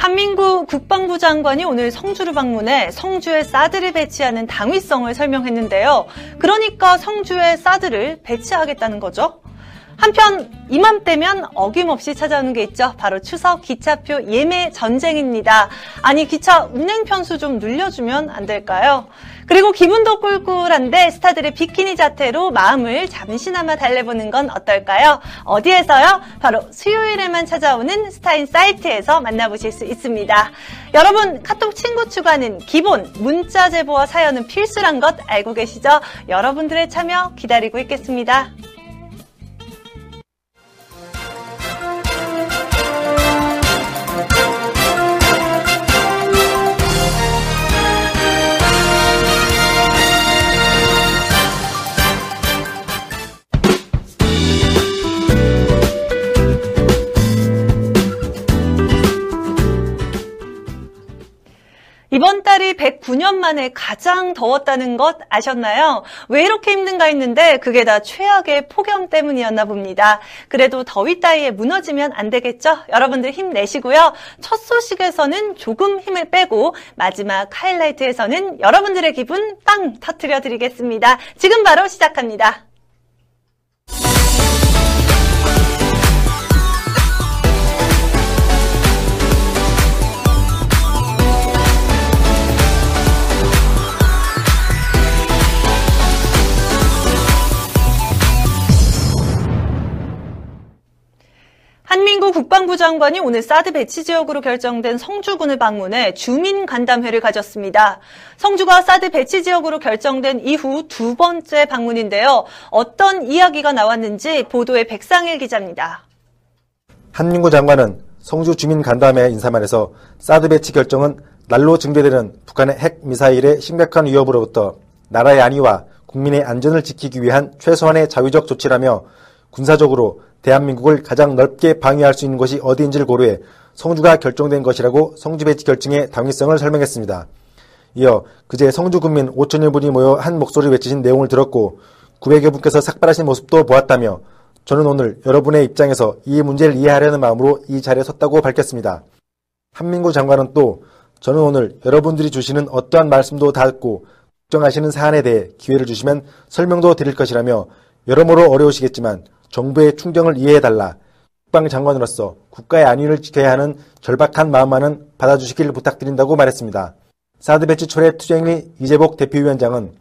한민구 국방부 장관이 오늘 성주를 방문해 성주에 사드를 배치하는 당위성을 설명했는데요. 그러니까 성주에 사드를 배치하겠다는 거죠. 한편 이맘때면 어김없이 찾아오는 게 있죠. 바로 추석 기차표 예매 전쟁입니다. 아니 기차 운행 편수 좀 늘려주면 안 될까요? 그리고 기분도 꿀꿀한데 스타들의 비키니 자태로 마음을 잠시나마 달래보는 건 어떨까요? 어디에서요? 바로 수요일에만 찾아오는 스타인 사이트에서 만나보실 수 있습니다. 여러분 카톡 친구 추가는 기본, 문자 제보와 사연은 필수란 것 알고 계시죠? 여러분들의 참여 기다리고 있겠습니다. 109년 만에 가장 더웠다는 것 아셨나요? 왜 이렇게 힘든가 했는데 그게 다 최악의 폭염 때문이었나 봅니다. 그래도 더위 따위에 무너지면 안 되겠죠? 여러분들 힘내시고요. 첫 소식에서는 조금 힘을 빼고 마지막 하이라이트에서는 여러분들의 기분 빵 터트려 드리겠습니다. 지금 바로 시작합니다. 국방부 장관이 오늘 사드 배치 지역으로 결정된 성주군을 방문해 주민 간담회를 가졌습니다. 성주가 사드 배치 지역으로 결정된 이후 두 번째 방문인데요. 어떤 이야기가 나왔는지 보도에 백상일 기자입니다. 한민구 장관은 성주 주민 간담회 인사말에서 사드 배치 결정은 날로 증대되는 북한의 핵 미사일의 심각한 위협으로부터 나라의 안위와 국민의 안전을 지키기 위한 최소한의 자위적 조치라며 군사적으로 대한민국을 가장 넓게 방위할 수 있는 곳이 어디인지를 고려해 성주가 결정된 것이라고 성주 배치 결정의 당위성을 설명했습니다. 이어 그제 성주 군민 5천여 분이 모여 한 목소리를 외치신 내용을 들었고 900여 분께서 삭발하신 모습도 보았다며 저는 오늘 여러분의 입장에서 이 문제를 이해하려는 마음으로 이 자리에 섰다고 밝혔습니다. 한민구 장관은 또 저는 오늘 여러분들이 주시는 어떠한 말씀도 다 듣고 걱정하시는 사안에 대해 기회를 주시면 설명도 드릴 것이라며 여러모로 어려우시겠지만 정부의 충정을 이해해달라. 국방장관으로서 국가의 안위를 지켜야 하는 절박한 마음만은 받아주시길 부탁드린다고 말했습니다. 사드 배치 초래 투쟁의 이재복 대표위원장은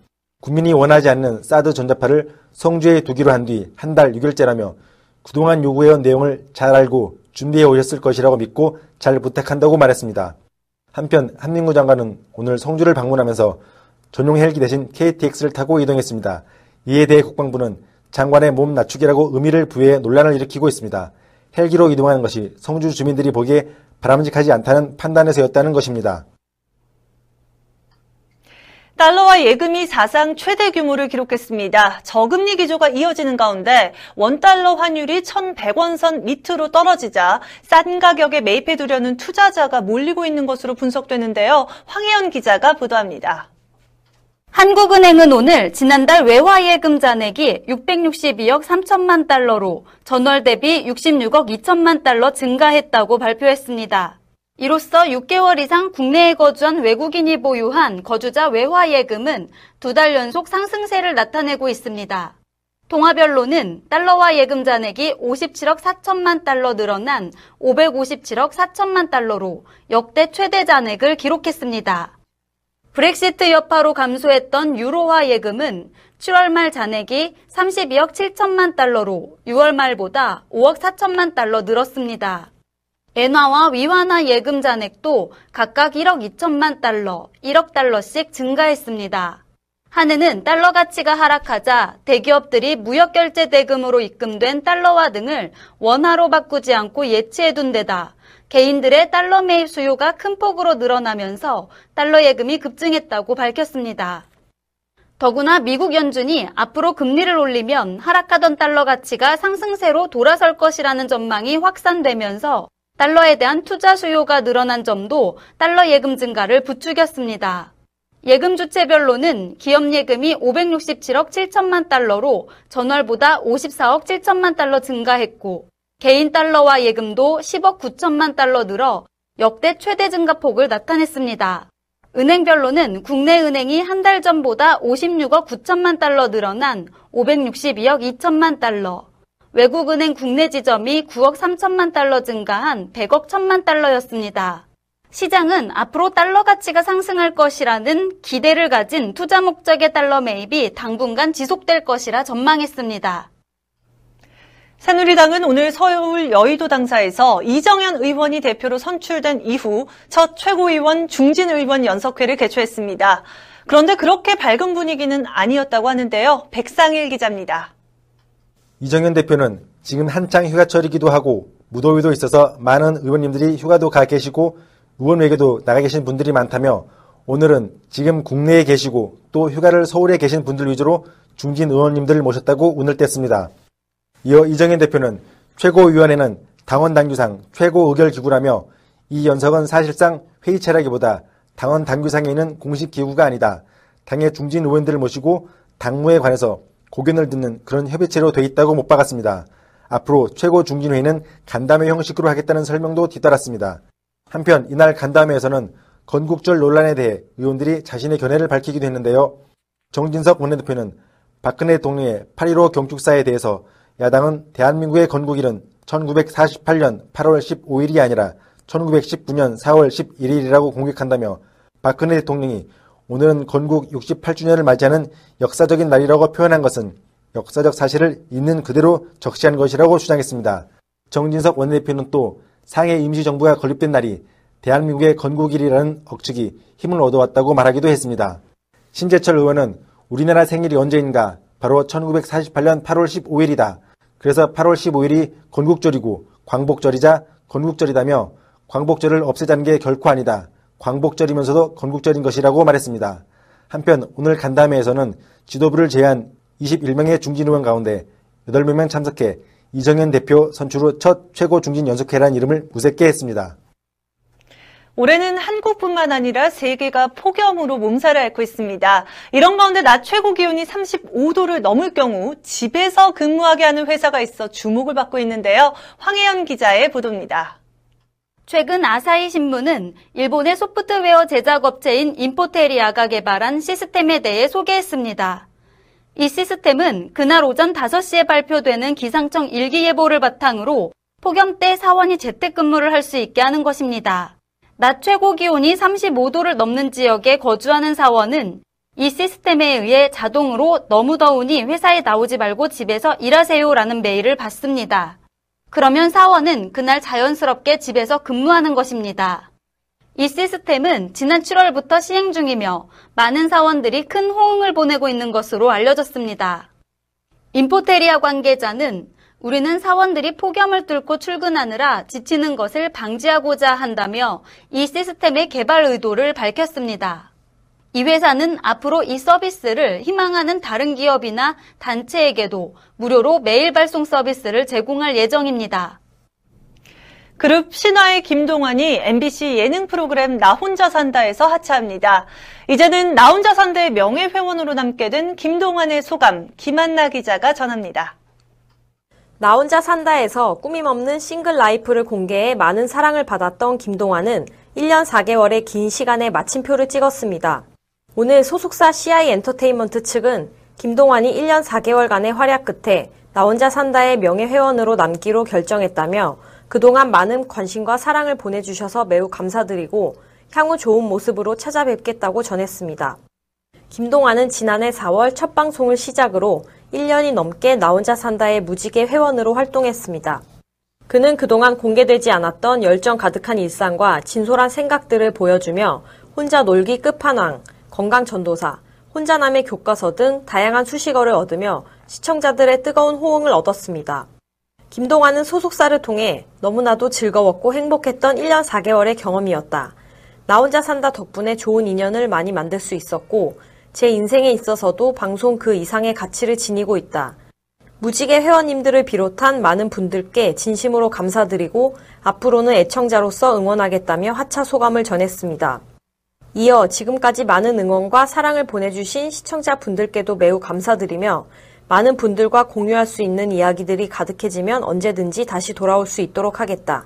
국민이 원하지 않는 사드 전자파를 성주에 두기로 한 뒤 한 달 6일째라며 그동안 요구해온 내용을 잘 알고 준비해 오셨을 것이라고 믿고 잘 부탁한다고 말했습니다. 한편 한민구 장관은 오늘 성주를 방문하면서 전용 헬기 대신 KTX를 타고 이동했습니다. 이에 대해 국방부는 장관의 몸 낮추기라고 의미를 부여해 논란을 일으키고 있습니다. 헬기로 이동하는 것이 성주 주민들이 보기에 바람직하지 않다는 판단에서였다는 것입니다. 달러와 예금이 사상 최대 규모를 기록했습니다. 저금리 기조가 이어지는 가운데 원달러 환율이 1,100원 선 밑으로 떨어지자 싼 가격에 매입해 두려는 투자자가 몰리고 있는 것으로 분석되는데요. 황혜연 기자가 보도합니다. 한국은행은 오늘 지난달 외화예금 잔액이 662억 3천만 달러로 전월 대비 66억 2천만 달러 증가했다고 발표했습니다. 이로써 6개월 이상 국내에 거주한 외국인이 보유한 거주자 외화예금은 두 달 연속 상승세를 나타내고 있습니다. 동화별로는 달러화 예금 잔액이 57억 4천만 달러 늘어난 557억 4천만 달러로 역대 최대 잔액을 기록했습니다. 브렉시트 여파로 감소했던 유로화 예금은 7월 말 잔액이 32억 7천만 달러로 6월 말보다 5억 4천만 달러 늘었습니다. 엔화와 위안화 예금 잔액도 각각 1억 2천만 달러, 1억 달러씩 증가했습니다. 한해는 달러 가치가 하락하자 대기업들이 무역 결제 대금으로 입금된 달러화 등을 원화로 바꾸지 않고 예치해둔 데다 개인들의 달러 매입 수요가 큰 폭으로 늘어나면서 달러 예금이 급증했다고 밝혔습니다. 더구나 미국 연준이 앞으로 금리를 올리면 하락하던 달러 가치가 상승세로 돌아설 것이라는 전망이 확산되면서 달러에 대한 투자 수요가 늘어난 점도 달러 예금 증가를 부추겼습니다. 예금 주체별로는 기업 예금이 567억 7천만 달러로 전월보다 54억 7천만 달러 증가했고 개인 달러와 예금도 10억 9천만 달러 늘어 역대 최대 증가폭을 나타냈습니다. 은행별로는 국내 은행이 한 달 전보다 56억 9천만 달러 늘어난 562억 2천만 달러, 외국 은행 국내 지점이 9억 3천만 달러 증가한 100억 1천만 달러였습니다. 시장은 앞으로 달러 가치가 상승할 것이라는 기대를 가진 투자 목적의 달러 매입이 당분간 지속될 것이라 전망했습니다. 새누리당은 오늘 서울 여의도 당사에서 이정현 의원이 대표로 선출된 이후 첫 최고위원 중진 의원 연석회를 개최했습니다. 그런데 그렇게 밝은 분위기는 아니었다고 하는데요. 백상일 기자입니다. 이정현 대표는 지금 한창 휴가철이기도 하고 무더위도 있어서 많은 의원님들이 휴가도 가 계시고 의원 외에도 나가 계신 분들이 많다며 오늘은 지금 국내에 계시고 또 휴가를 서울에 계신 분들 위주로 중진 의원님들을 모셨다고 운을 뗐습니다. 이어 이정현 대표는 최고위원회는 당원 당규상 최고 의결 기구라며 이 연석은 사실상 회의체라기보다 당원 당규상에 있는 공식 기구가 아니다. 당의 중진 의원들을 모시고 당무에 관해서 고견을 듣는 그런 협의체로 돼 있다고 못 박았습니다. 앞으로 최고 중진회의는 간담회 형식으로 하겠다는 설명도 뒤따랐습니다. 한편 이날 간담회에서는 건국절 논란에 대해 의원들이 자신의 견해를 밝히기도 했는데요. 정진석 원내대표는 박근혜 대통령의 8.15 경축사에 대해서 야당은 대한민국의 건국일은 1948년 8월 15일이 아니라 1919년 4월 11일이라고 공격한다며 박근혜 대통령이 오늘은 건국 68주년을 맞이하는 역사적인 날이라고 표현한 것은 역사적 사실을 있는 그대로 적시한 것이라고 주장했습니다. 정진석 원내대표는 또 상해 임시정부가 건립된 날이 대한민국의 건국일이라는 억측이 힘을 얻어왔다고 말하기도 했습니다. 신재철 의원은 우리나라 생일이 언제인가 바로 1948년 8월 15일이다. 그래서 8월 15일이 건국절이고 광복절이자 건국절이다며 광복절을 없애자는 게 결코 아니다. 광복절이면서도 건국절인 것이라고 말했습니다. 한편 오늘 간담회에서는 지도부를 제한 21명의 중진 의원 가운데 8명만 참석해 이정현 대표 선출 후 첫 최고 중진 연속회라는 이름을 무색게 했습니다. 올해는 한국뿐만 아니라 세계가 폭염으로 몸살을 앓고 있습니다. 이런 가운데 낮 최고 기온이 35도를 넘을 경우 집에서 근무하게 하는 회사가 있어 주목을 받고 있는데요. 황혜연 기자의 보도입니다. 최근 아사히 신문은 일본의 소프트웨어 제작 업체인 인포테리아가 개발한 시스템에 대해 소개했습니다. 이 시스템은 그날 오전 5시에 발표되는 기상청 일기예보를 바탕으로 폭염 때 사원이 재택근무를 할 수 있게 하는 것입니다. 낮 최고 기온이 35도를 넘는 지역에 거주하는 사원은 이 시스템에 의해 자동으로 너무 더우니 회사에 나오지 말고 집에서 일하세요라는 메일을 받습니다. 그러면 사원은 그날 자연스럽게 집에서 근무하는 것입니다. 이 시스템은 지난 7월부터 시행 중이며 많은 사원들이 큰 호응을 보내고 있는 것으로 알려졌습니다. 인포테리아 관계자는 우리는 사원들이 폭염을 뚫고 출근하느라 지치는 것을 방지하고자 한다며 이 시스템의 개발 의도를 밝혔습니다. 이 회사는 앞으로 이 서비스를 희망하는 다른 기업이나 단체에게도 무료로 메일 발송 서비스를 제공할 예정입니다. 그룹 신화의 김동완이 MBC 예능 프로그램 나 혼자 산다에서 하차합니다. 이제는 나 혼자 산다의 명예회원으로 남게 된 김동완의 소감 김한나 기자가 전합니다. 나 혼자 산다에서 꾸밈 없는 single life를 공개해 많은 사랑을 받았던 김동완은 1년 4개월의 긴 시간에 마침표를 찍었습니다. 오늘 소속사 CI 엔터테인먼트 측은 김동완이 1년 4개월간의 활약 끝에 나 혼자 산다의 명예회원으로 남기로 결정했다며 그동안 많은 관심과 사랑을 보내주셔서 매우 감사드리고 향후 좋은 모습으로 찾아뵙겠다고 전했습니다. 김동완은 지난해 4월 첫 방송을 시작으로 1년이 넘게 나 혼자 산다의 무지개 회원으로 활동했습니다. 그는 그동안 공개되지 않았던 열정 가득한 일상과 진솔한 생각들을 보여주며 혼자 놀기 끝판왕, 건강 전도사, 혼자남의 교과서 등 다양한 수식어를 얻으며 시청자들의 뜨거운 호응을 얻었습니다. 김동완은 소속사를 통해 너무나도 즐거웠고 행복했던 1년 4개월의 경험이었다. 나 혼자 산다 덕분에 좋은 인연을 많이 만들 수 있었고 제 인생에 있어서도 방송 그 이상의 가치를 지니고 있다. 무지개 회원님들을 비롯한 많은 분들께 진심으로 감사드리고 앞으로는 애청자로서 응원하겠다며 하차 소감을 전했습니다. 이어 지금까지 많은 응원과 사랑을 보내주신 시청자분들께도 매우 감사드리며 많은 분들과 공유할 수 있는 이야기들이 가득해지면 언제든지 다시 돌아올 수 있도록 하겠다.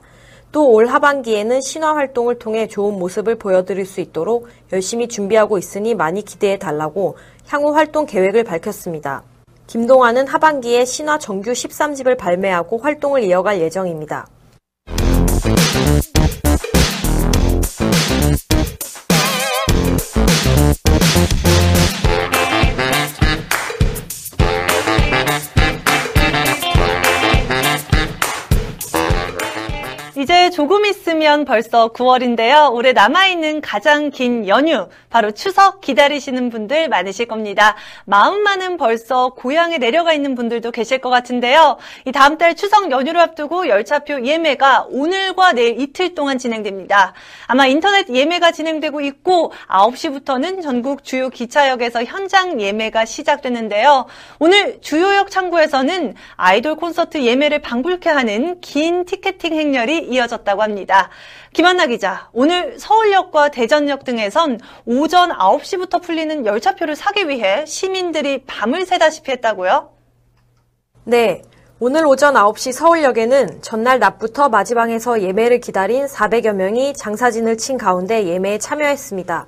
또 올 하반기에는 신화 활동을 통해 좋은 모습을 보여드릴 수 있도록 열심히 준비하고 있으니 많이 기대해 달라고 향후 활동 계획을 밝혔습니다. 김동완은 하반기에 신화 정규 13집을 발매하고 활동을 이어갈 예정입니다. 조금 있으면 벌써 9월인데요. 올해 남아있는 가장 긴 연휴, 바로 추석 기다리시는 분들 많으실 겁니다. 마음만은 벌써 고향에 내려가 있는 분들도 계실 것 같은데요. 이 다음 달 추석 연휴를 앞두고 열차표 예매가 오늘과 내일 이틀 동안 진행됩니다. 아마 인터넷 예매가 진행되고 있고 9시부터는 전국 주요 기차역에서 현장 예매가 시작되는데요. 오늘 주요역 창구에서는 아이돌 콘서트 예매를 방불케 하는 긴 티켓팅 행렬이 이어졌다 고 합니다. 김한나 기자, 오늘 서울역과 대전역 등에선 오전 9시부터 풀리는 열차표를 사기 위해 시민들이 밤을 새다시피 했다고요? 네. 오늘 오전 9시 서울역에는 전날 낮부터 마지방에서 예매를 기다린 400여 명이 장사진을 친 가운데 예매에 참여했습니다.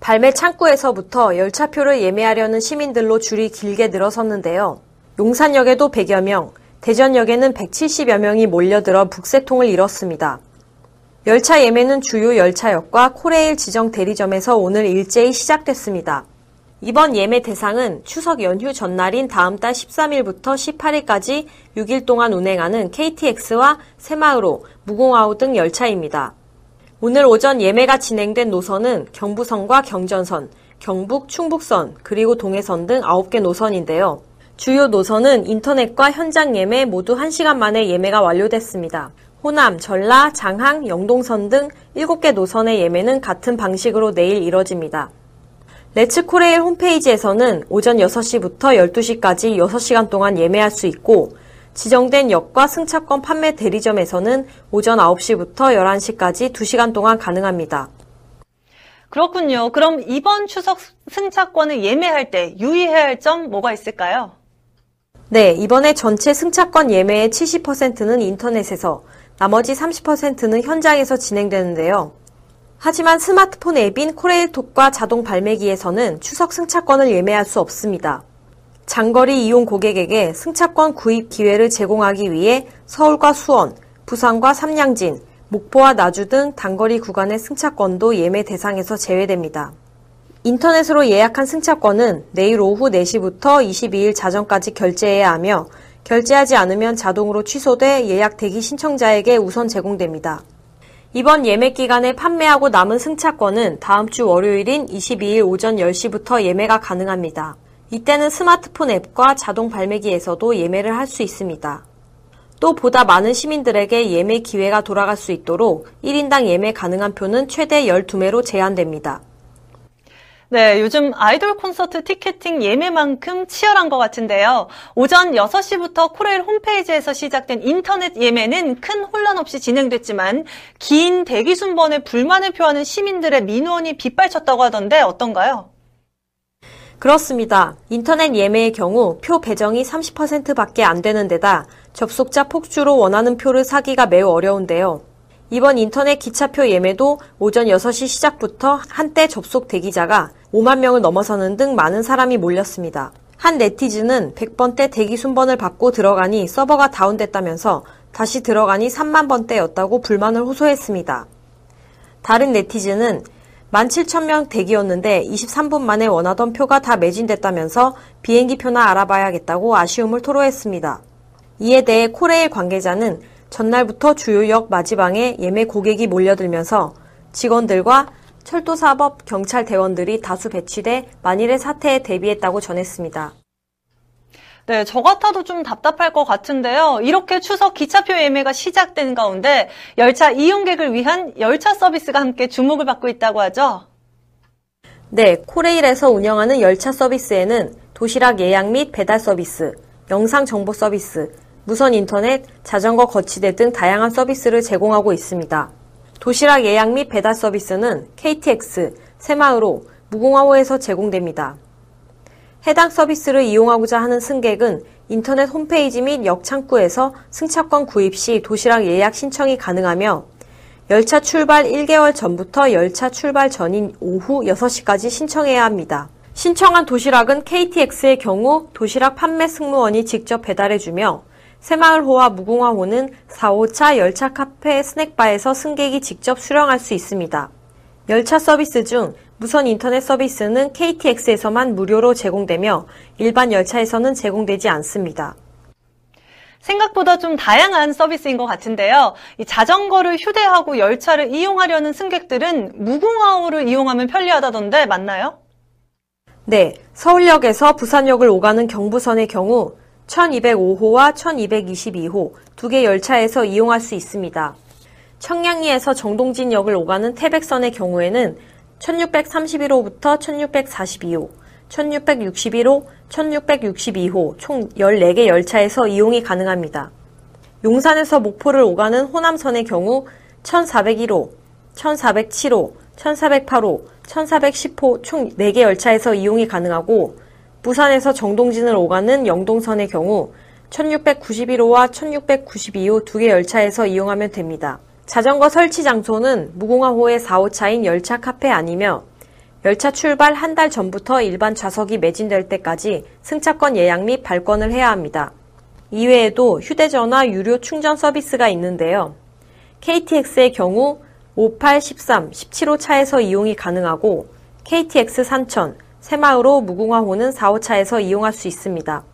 발매 창구에서부터 열차표를 예매하려는 시민들로 줄이 길게 늘어섰는데요. 용산역에도 100여 명, 대전역에는 170여 명이 몰려들어 북새통을 이뤘습니다. 열차 예매는 주요 열차역과 코레일 지정 대리점에서 오늘 일제히 시작됐습니다. 이번 예매 대상은 추석 연휴 전날인 다음 달 13일부터 18일까지 6일 동안 운행하는 KTX와 새마을호, 무궁화호 등 열차입니다. 오늘 오전 예매가 진행된 노선은 경부선과 경전선, 경북, 충북선, 그리고 동해선 등 9개 노선인데요. 주요 노선은 인터넷과 현장 예매 모두 1시간 만에 예매가 완료됐습니다. 호남, 전라, 장항, 영동선 등 7개 노선의 예매는 같은 방식으로 내일 이뤄집니다. 레츠코레일 홈페이지에서는 오전 6시부터 12시까지 6시간 동안 예매할 수 있고 지정된 역과 승차권 판매 대리점에서는 오전 9시부터 11시까지 2시간 동안 가능합니다. 그렇군요. 그럼 이번 추석 승차권을 예매할 때 유의해야 할 점 뭐가 있을까요? 네, 이번에 전체 승차권 예매의 70%는 인터넷에서 나머지 30%는 현장에서 진행되는데요. 하지만 스마트폰 앱인 코레일톡과 자동 발매기에서는 추석 승차권을 예매할 수 없습니다. 장거리 이용 고객에게 승차권 구입 기회를 제공하기 위해 서울과 수원, 부산과 삼양진, 목포와 나주 등 단거리 구간의 승차권도 예매 대상에서 제외됩니다. 인터넷으로 예약한 승차권은 내일 오후 4시부터 22일 자정까지 결제해야 하며 결제하지 않으면 자동으로 취소돼 예약 대기 신청자에게 우선 제공됩니다. 이번 예매 기간에 판매하고 남은 승차권은 다음 주 월요일인 22일 오전 10시부터 예매가 가능합니다. 이때는 스마트폰 앱과 자동 발매기에서도 예매를 할 수 있습니다. 또 보다 많은 시민들에게 예매 기회가 돌아갈 수 있도록 1인당 예매 가능한 표는 최대 12매로 제한됩니다. 네, 요즘 아이돌 콘서트 티켓팅 예매만큼 치열한 것 같은데요. 오전 6시부터 코레일 홈페이지에서 시작된 인터넷 예매는 큰 혼란 없이 진행됐지만 긴 대기 순번에 불만을 표하는 시민들의 민원이 빗발쳤다고 하던데 어떤가요? 그렇습니다. 인터넷 예매의 경우 표 배정이 30%밖에 안 되는 데다 접속자 폭주로 원하는 표를 사기가 매우 어려운데요. 이번 인터넷 기차표 예매도 오전 6시 시작부터 한때 접속 대기자가 5만 명을 넘어서는 등 많은 사람이 몰렸습니다. 한 네티즌은 100번대 대기 순번을 받고 들어가니 서버가 다운됐다면서 다시 들어가니 3만 번대였다고 불만을 호소했습니다. 다른 네티즌은 17,000명 대기였는데 23분 만에 원하던 표가 다 매진됐다면서 비행기 표나 알아봐야겠다고 아쉬움을 토로했습니다. 이에 대해 코레일 관계자는 전날부터 주요역 마지방에 예매 고객이 몰려들면서 직원들과 철도사법 경찰 대원들이 다수 배치돼 만일의 사태에 대비했다고 전했습니다. 네, 저 같아도 좀 답답할 것 같은데요. 이렇게 추석 기차표 예매가 시작된 가운데 열차 이용객을 위한 열차 서비스가 함께 주목을 받고 있다고 하죠. 네, 코레일에서 운영하는 열차 서비스에는 도시락 예약 및 배달 서비스, 영상 정보 서비스, 무선 인터넷, 자전거 거치대 등 다양한 서비스를 제공하고 있습니다. 도시락 예약 및 배달 서비스는 KTX, 새마을호, 무궁화호에서 제공됩니다. 해당 서비스를 이용하고자 하는 승객은 인터넷 홈페이지 및 역 창구에서 승차권 구입 시 도시락 예약 신청이 가능하며 열차 출발 1개월 전부터 열차 출발 전인 오후 6시까지 신청해야 합니다. 신청한 도시락은 KTX의 경우 도시락 판매 승무원이 직접 배달해주며 새마을호와 무궁화호는 4호차 열차 카페 스낵바에서 승객이 직접 수령할 수 있습니다. 열차 서비스 중 무선 인터넷 서비스는 KTX에서만 무료로 제공되며 일반 열차에서는 제공되지 않습니다. 생각보다 좀 다양한 서비스인 것 같은데요. 이 자전거를 휴대하고 열차를 이용하려는 승객들은 무궁화호를 이용하면 편리하다던데 맞나요? 네, 서울역에서 부산역을 오가는 경부선의 경우 1205호와 1222호 두 개 열차에서 이용할 수 있습니다. 청량리에서 정동진역을 오가는 태백선의 경우에는 1631호부터 1642호, 1661호, 1662호 총 14개 열차에서 이용이 가능합니다. 용산에서 목포를 오가는 호남선의 경우 1401호, 1407호, 1408호, 1410호 총 4개 열차에서 이용이 가능하고 부산에서 정동진을 오가는 영동선의 경우 1691호와 1692호 두 개 열차에서 이용하면 됩니다. 자전거 설치 장소는 무궁화호의 4호차인 열차 카페 아니며 열차 출발 한 달 전부터 일반 좌석이 매진될 때까지 승차권 예약 및 발권을 해야 합니다. 이외에도 휴대전화 유료 충전 서비스가 있는데요. KTX의 경우 58, 13, 17호 차에서 이용이 가능하고 KTX 산천, 새마을호, 무궁화호는 4호차에서 이용할 수 있습니다.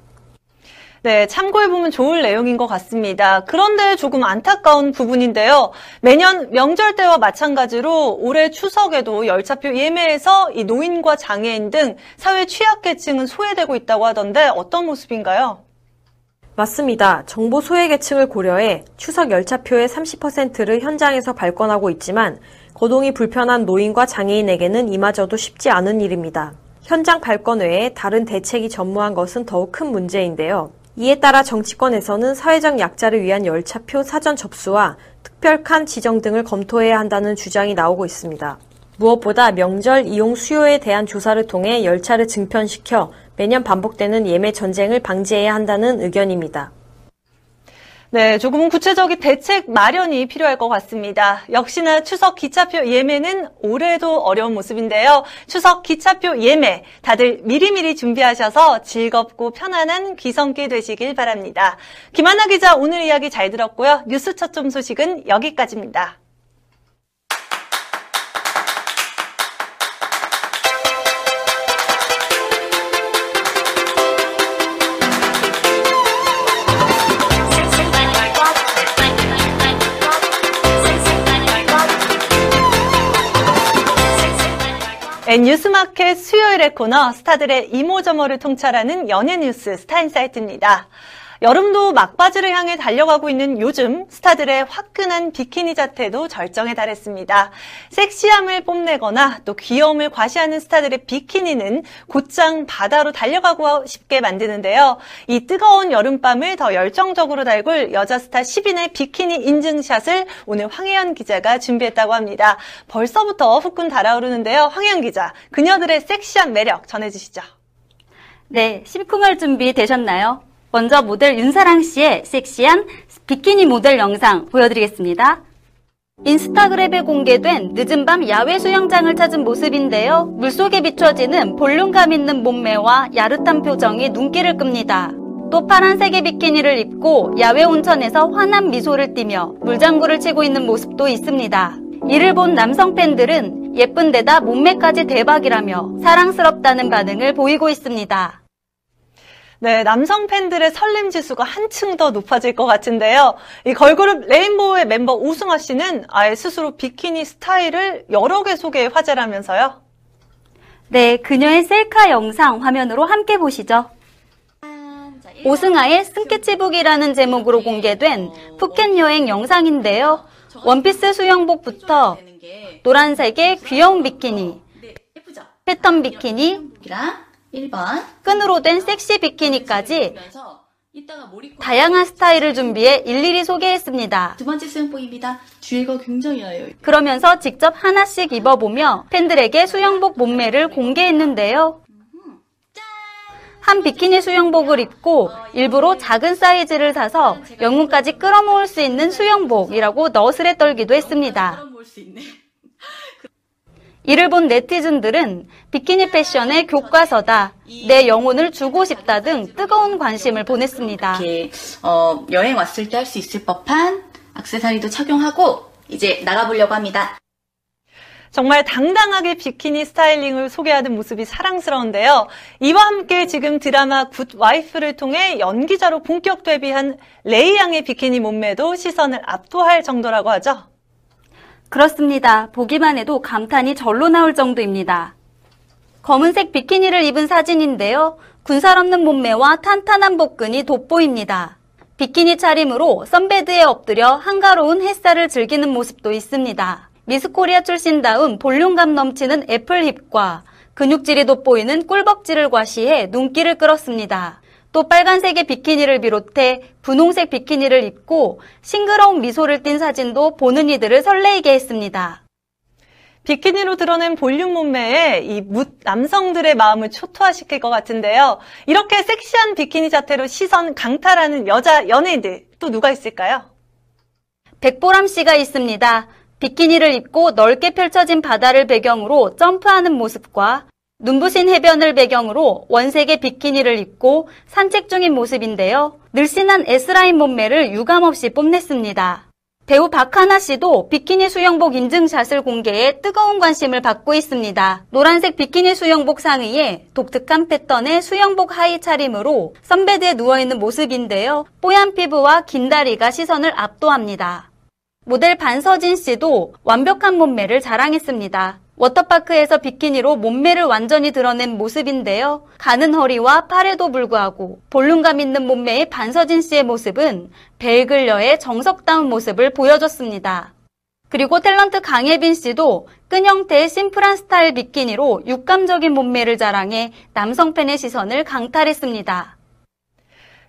네, 참고해보면 좋을 내용인 것 같습니다. 그런데 조금 안타까운 부분인데요. 매년 명절 때와 마찬가지로 올해 추석에도 열차표 예매에서 이 노인과 장애인 등 사회 취약계층은 소외되고 있다고 하던데 어떤 모습인가요? 맞습니다. 정보 소외계층을 고려해 추석 열차표의 30%를 현장에서 발권하고 있지만 거동이 불편한 노인과 장애인에게는 이마저도 쉽지 않은 일입니다. 현장 발권 외에 다른 대책이 전무한 것은 더욱 큰 문제인데요. 이에 따라 정치권에서는 사회적 약자를 위한 열차표 사전 접수와 특별칸 지정 등을 검토해야 한다는 주장이 나오고 있습니다. 무엇보다 명절 이용 수요에 대한 조사를 통해 열차를 증편시켜 매년 반복되는 예매 전쟁을 방지해야 한다는 의견입니다. 네, 조금은 구체적인 대책 마련이 필요할 것 같습니다. 역시나 추석 기차표 예매는 올해도 어려운 모습인데요. 추석 기차표 예매 다들 미리미리 준비하셔서 즐겁고 편안한 귀성길 되시길 바랍니다. 김하나 기자 오늘 이야기 잘 들었고요. 뉴스 첫 점 소식은 여기까지입니다. 뉴스마켓 수요일의 코너 스타들의 이모저모를 통찰하는 연예 뉴스 스타인사이트입니다. 여름도 막바지를 향해 달려가고 있는 요즘 스타들의 화끈한 비키니 자태도 절정에 달했습니다. 섹시함을 뽐내거나 또 귀여움을 과시하는 스타들의 비키니는 곧장 바다로 달려가고 싶게 만드는데요. 이 뜨거운 여름밤을 더 열정적으로 달굴 여자 스타 10인의 비키니 인증샷을 오늘 황혜연 기자가 준비했다고 합니다. 벌써부터 후끈 달아오르는데요. 황혜연 기자, 그녀들의 섹시한 매력 전해주시죠. 네, 심쿵할 준비 되셨나요? 먼저 모델 윤사랑 씨의 섹시한 비키니 모델 영상 보여드리겠습니다. 인스타그램에 공개된 늦은 밤 야외 수영장을 찾은 모습인데요. 물속에 비춰지는 볼륨감 있는 몸매와 야릇한 표정이 눈길을 끕니다. 또 파란색의 비키니를 입고 야외 온천에서 환한 미소를 띠며 물장구를 치고 있는 모습도 있습니다. 이를 본 남성 팬들은 예쁜 데다 몸매까지 대박이라며 사랑스럽다는 반응을 보이고 있습니다. 네, 남성 팬들의 설렘 지수가 한층 더 높아질 것 같은데요. 이 걸그룹 레인보우의 멤버 오승아 씨는 아예 스스로 비키니 스타일을 여러 개 소개해 화제라면서요. 네, 그녀의 셀카 영상 화면으로 함께 보시죠. 오승아의 스케치북이라는 제목으로 공개된 푸켓 여행 영상인데요. 원피스 수영복부터 노란색의 귀여운 비키니, 패턴 비키니, 1번 끈으로 된 섹시 비키니까지 다양한 스타일을 준비해 일일이 소개했습니다. 두 번째 수영복입니다. 뒤에가 굉장히 나요. 그러면서 직접 하나씩 입어보며 팬들에게 수영복 몸매를 공개했는데요. 한 비키니 수영복을 입고 일부러 작은 사이즈를 사서 영혼까지 끌어모을 수 있는 수영복이라고 너스레 떨기도 했습니다. 이를 본 네티즌들은 비키니 패션의 교과서다, 내 영혼을 주고 싶다 등 뜨거운 관심을 보냈습니다. 이렇게 어, 여행 왔을 때 할 수 있을 법한 액세서리도 착용하고 이제 나가보려고 합니다. 정말 당당하게 비키니 스타일링을 소개하는 모습이 사랑스러운데요. 이와 함께 지금 드라마 굿 와이프를 통해 연기자로 본격 데뷔한 레이 양의 비키니 몸매도 시선을 압도할 정도라고 하죠. 그렇습니다. 보기만 해도 감탄이 절로 나올 정도입니다. 검은색 비키니를 입은 사진인데요. 군살 없는 몸매와 탄탄한 복근이 돋보입니다. 비키니 차림으로 sunbed에 엎드려 한가로운 햇살을 즐기는 모습도 있습니다. 미스코리아 출신다운 볼륨감 넘치는 apple hip과 근육질이 돋보이는 꿀벅지를 과시해 눈길을 끌었습니다. 또 빨간색의 비키니를 비롯해 분홍색 비키니를 입고 싱그러운 미소를 띤 사진도 보는 이들을 설레이게 했습니다. 비키니로 드러낸 볼륨 몸매에 이묻 남성들의 마음을 초토화시킬 것 같은데요. 이렇게 섹시한 비키니 자태로 시선 강탈하는 여자 연예인들 또 누가 있을까요? 백보람 씨가 있습니다. 비키니를 입고 넓게 펼쳐진 바다를 배경으로 점프하는 모습과 눈부신 해변을 배경으로 원색의 비키니를 입고 산책 중인 모습인데요. 늘씬한 S라인 몸매를 유감없이 뽐냈습니다. 배우 박하나 씨도 비키니 수영복 인증샷을 공개해 뜨거운 관심을 받고 있습니다. 노란색 비키니 수영복 상의에 독특한 패턴의 수영복 하의 차림으로 선베드에 누워있는 모습인데요. 뽀얀 피부와 긴 다리가 시선을 압도합니다. 모델 반서진 씨도 완벽한 몸매를 자랑했습니다. 워터파크에서 비키니로 몸매를 완전히 드러낸 모습인데요. 가는 허리와 팔에도 불구하고 볼륨감 있는 몸매의 반서진 씨의 모습은 벨글려의 정석다운 모습을 보여줬습니다. 그리고 탤런트 강예빈 씨도 끈 형태의 심플한 스타일 비키니로 육감적인 몸매를 자랑해 남성 팬의 시선을 강탈했습니다.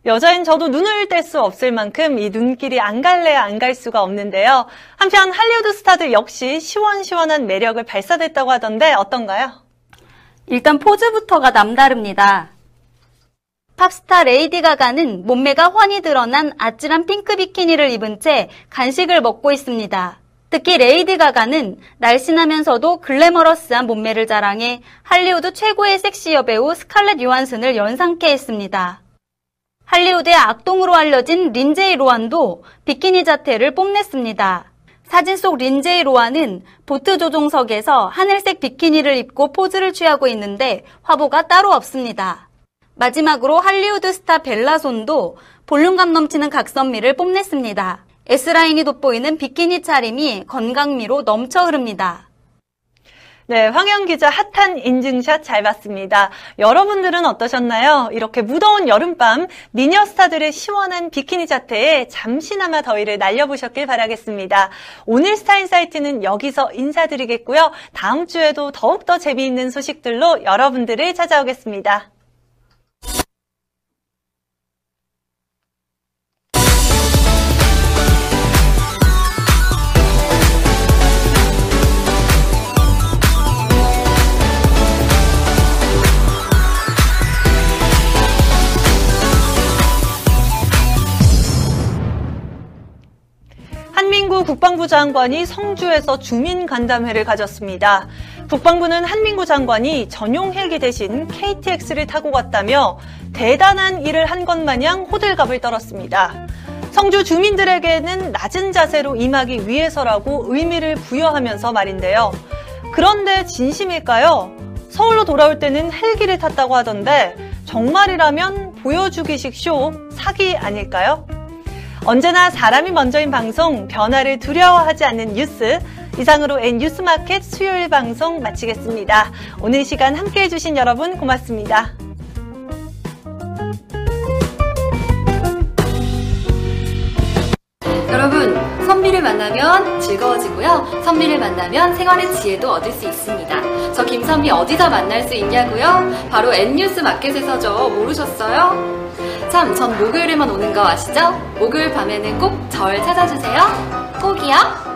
여자인 저도 눈을 뗄 수 없을 만큼 이 눈길이 안 갈래야 안 갈 수가 없는데요. 한편 할리우드 스타들 역시 시원시원한 매력을 발사됐다고 하던데 어떤가요? 일단 포즈부터가 남다릅니다. 팝스타 레이디 가가는 몸매가 훤히 드러난 아찔한 핑크 비키니를 입은 채 간식을 먹고 있습니다. 특히 레이디 가가는 날씬하면서도 glamorous한 몸매를 자랑해 할리우드 최고의 섹시 여배우 스칼렛 요한슨을 연상케 했습니다. 할리우드의 악동으로 알려진 린제이 로한도 비키니 자태를 뽐냈습니다. 사진 속 린제이 로한은 보트 조종석에서 하늘색 비키니를 입고 포즈를 취하고 있는데 화보가 따로 없습니다. 마지막으로 할리우드 스타 벨라 손도 볼륨감 넘치는 각선미를 뽐냈습니다. S라인이 돋보이는 비키니 차림이 건강미로 넘쳐 흐릅니다. 네, 황영 기자 핫한 인증샷 잘 봤습니다. 여러분들은 어떠셨나요? 이렇게 무더운 여름밤 미녀 스타들의 시원한 비키니 자태에 잠시나마 더위를 날려보셨길 바라겠습니다. 오늘 스타인 사이트는 여기서 인사드리겠고요. 다음 주에도 더욱더 재미있는 소식들로 여러분들을 찾아오겠습니다. 국방부 장관이 성주에서 주민 간담회를 가졌습니다. 국방부는 한민구 장관이 전용 헬기 대신 KTX를 타고 갔다며 대단한 일을 한 것 마냥 호들갑을 떨었습니다. 성주 주민들에게는 낮은 자세로 임하기 위해서라고 의미를 부여하면서 말인데요. 그런데 진심일까요? 서울로 돌아올 때는 헬기를 탔다고 하던데 정말이라면 보여주기식 쇼 사기 아닐까요? 언제나 사람이 먼저인 방송, 변화를 두려워하지 않는 뉴스. 이상으로 N뉴스마켓 수요일 방송 마치겠습니다. 오늘 시간 함께 해주신 여러분 고맙습니다. 여러분, 선비를 만나면 즐거워지고요. 선비를 만나면 생활의 지혜도 얻을 수 있습니다. 저 김선비 어디서 만날 수 있냐고요? 바로 N뉴스 마켓에서죠. 모르셨어요? 참, 전 목요일에만 오는 거 아시죠? 목요일 밤에는 꼭 절 찾아주세요. 꼭이요.